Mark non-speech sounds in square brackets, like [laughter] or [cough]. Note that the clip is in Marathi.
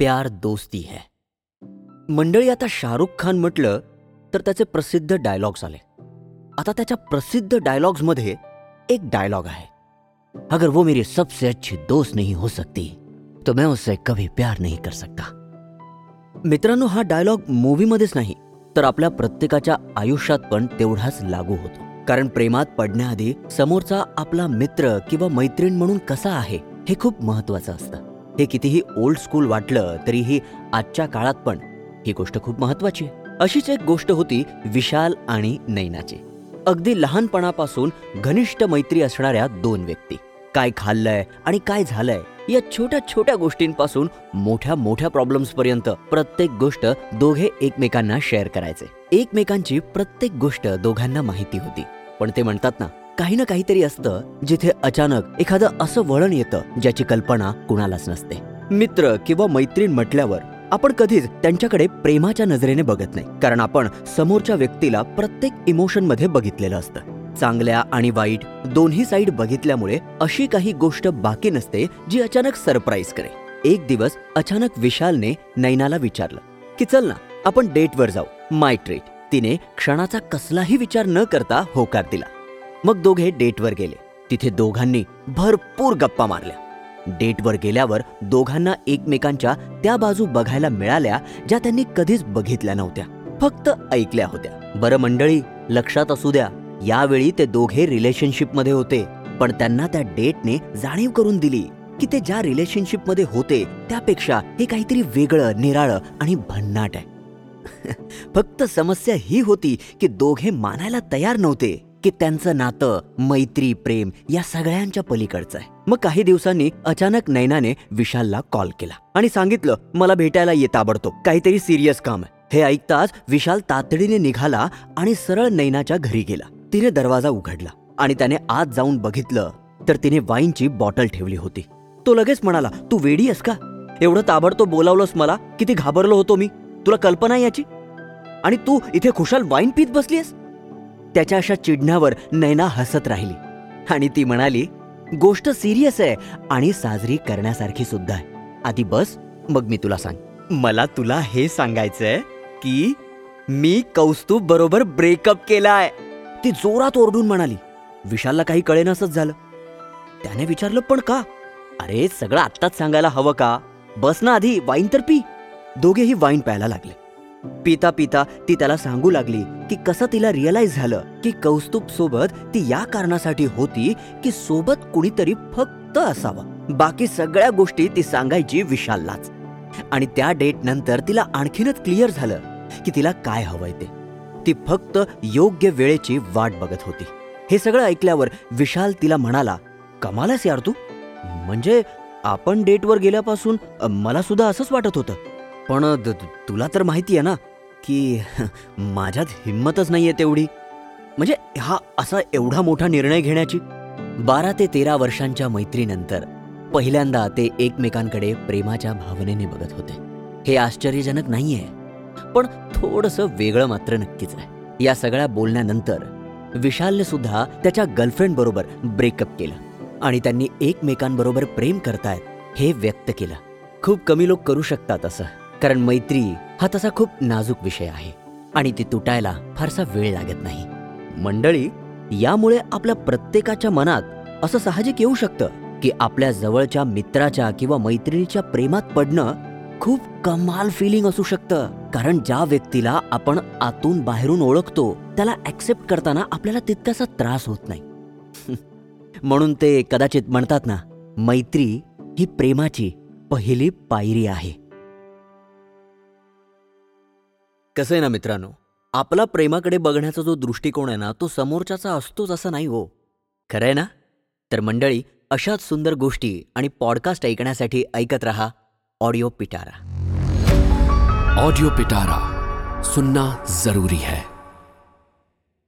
प्यार दोस्ती है। मंडळी आता शाहरुख खान म्हटलं तर त्याचे प्रसिद्ध डायलॉग्स आले. आता त्याच्या प्रसिद्ध डायलॉग्समध्ये एक डायलॉग आहे. अगर वो मेरी सबसे अच्छी दोस्त नहीं हो सकती तो मैं उससे कभी प्यार नहीं कर सकता। मित्रांनो हा डायलॉग मूवीमध्येच नाही तर आपल्या प्रत्येकाच्या आयुष्यात पण तेवढाच लागू होतो. कारण प्रेमात पडण्याआधी समोरचा आपला मित्र किंवा मैत्रीण म्हणून कसा आहे हे खूप महत्वाचं असतं. हे कितीही ओल्ड स्कूल वाटलं तरीही आजच्या काळात पण ही गोष्ट खूप महत्वाची आहे. अशीच एक गोष्ट होती विशाल आणि नैनाची. अगदी लहानपणापासून घनिष्ठ मैत्री असणाऱ्या दोन व्यक्ती. काय खाल्लंय आणि काय झालंय या छोट्या छोट्या गोष्टींपासून मोठ्या मोठ्या प्रॉब्लेम्स पर्यंत प्रत्येक गोष्ट दोघे एकमेकांना शेअर करायचे. एकमेकांची प्रत्येक गोष्ट दोघांना माहिती होती. पण ते म्हणतात ना काही ना काहीतरी असतं जिथे अचानक एखादं असं वळण येतं ज्याची कल्पना कुणालाच नसते. मित्र किंवा मैत्रीण म्हटल्यावर आपण कधीच त्यांच्याकडे प्रेमाच्या नजरेने बघत नाही कारण आपण समोरच्या व्यक्तीला प्रत्येक इमोशनमध्ये बघितलेलं असतं. चांगल्या आणि वाईट दोन्ही साईड बघितल्यामुळे अशी काही गोष्ट बाकी नसते जी अचानक सरप्राईज करे एक दिवस अचानक विशालने नैनाला विचारलं की चल ना आपण डेटवर जाऊ. My treat. तिने क्षणाचा कसलाही विचार न करता होकार दिला. मग दोघे डेटवर गेले. तिथे दोघांनी भरपूर गप्पा मारल्या. डेटवर गेल्यावर दोघांना एकमेकांच्या त्या बाजू बघायला मिळाल्या ज्या त्यांनी कधीच बघितल्या नव्हत्या. फक्त ऐकल्या होत्या. बरं मंडळी लक्षात असू द्या यावेळी ते दोघे रिलेशनशिपमध्ये होते. पण त्यांना त्या डेटने जाणीव करून दिली की ते ज्या रिलेशनशिपमध्ये होते त्यापेक्षा हे काहीतरी वेगळं निराळं आणि भन्नाट आहे. [laughs] फक्त समस्या ही होती की दोघे मानायला तयार नव्हते. की त्यांचं नातं मैत्री प्रेम या सगळ्यांच्या पलीकडचं आहे. मग काही दिवसांनी अचानक नैनाने विशालला कॉल केला आणि सांगितलं मला भेटायला ये ताबडतोब. काहीतरी सिरियस काम आहे. हे ऐकताच विशाल तातडीने निघाला आणि सरळ नैनाच्या घरी गेला. तिने दरवाजा उघडला आणि त्याने आत जाऊन बघितलं तर तिने वाईनची बॉटल ठेवली होती. तो लगेच म्हणाला तू वेडी आहेस का? एवढं ताबडतोब बोलावलंस मला. किती घाबरलो होतो मी. तुला कल्पना याची? आणि तू इथे खुशाल वाईन पीत बसलीस त्याच्या अशा चिडण्यावर नैना हसत राहिली. आणि ती म्हणाली गोष्ट सिरियस आहे आणि साजरी करण्यासारखी सुद्धा आहे. आधी बस मग मी तुला सांग. मला तुला हे सांगायचंय की मी कौस्तुभ बरोबर ब्रेकअप केलाय. ती जोरात ओरडून म्हणाली विशालला काही कळेनासच झालं. त्याने विचारलं पण का? अरे सगळं आत्ताच सांगायला हवं का? बस ना आधी वाईन तर पी. दोघेही वाईन प्यायला लागले. पिता पिता ती त्याला सांगू लागली की कसं तिला रिअलाइज झालं की कौस्तुभ सोबत ती या कारणासाठी होती की सोबत कुणीतरी फक्त असावं. बाकी सगळ्या गोष्टी ती सांगायची विशाललाच. आणि त्या डेट नंतर तिला आणखीनच क्लिअर झालं की तिला काय हवंय ते. ती फक्त योग्य वेळेची वाट बघत होती. हे सगळं ऐकल्यावर विशाल तिला म्हणाला कमालच यार तू. म्हणजे आपण डेटवर गेल्यापासून मला सुद्धा असंच वाटत होतं. पण तुला तर माहिती आहे ना की [laughs] माझ्यात हिंमतच नाहीये तेवढी. म्हणजे हा असा एवढा मोठा निर्णय घेण्याची? बारा ते तेरा वर्षांच्या मैत्रीनंतर पहिल्यांदा ते एकमेकांकडे प्रेमाच्या भावनेने बघत होते. हे आश्चर्यजनक नाहीये पण थोडंसं वेगळं मात्र नक्कीच आहे. या सगळ्या बोलण्यानंतर विशालने सुद्धा त्याच्या गर्लफ्रेंड बरोबर ब्रेकअप केलं आणि त्यांनी एकमेकांबरोबर प्रेम करतायत हे व्यक्त केलं. खूप कमी लोक करू शकतात असं. कारण मैत्री हा तसा खूप नाजूक विषय आहे आणि ती तुटायला फारसा वेळ लागत नाही. मंडळी यामुळे आपल्या प्रत्येकाच्या मनात असं साहजिक येऊ शकतं की आपल्या जवळच्या मित्राच्या किंवा मैत्रिणीच्या प्रेमात पडणं खूप कमाल फिलिंग असू शकतं. कारण ज्या व्यक्तीला आपण आतून बाहेरून ओळखतो त्याला ऍक्सेप्ट करताना आपल्याला तितकासा त्रास होत नाही. [laughs] म्हणून ते कदाचित म्हणतात ना मैत्री ही प्रेमाची पहिली पायरी आहे. कसं आहे ना मित्रांनो आपला प्रेमाकडे बघण्याचा जो दृष्टिकोन आहे ना तो समोरच्याचा असतोच असं नाही हो. खरं आहे ना? तर मंडळी अशाच सुंदर गोष्टी आणि पॉडकास्ट ऐकण्यासाठी ऐकत रहा ऑडिओ पिटारा ऑडिओ पिटारा सुनना जरूरी है.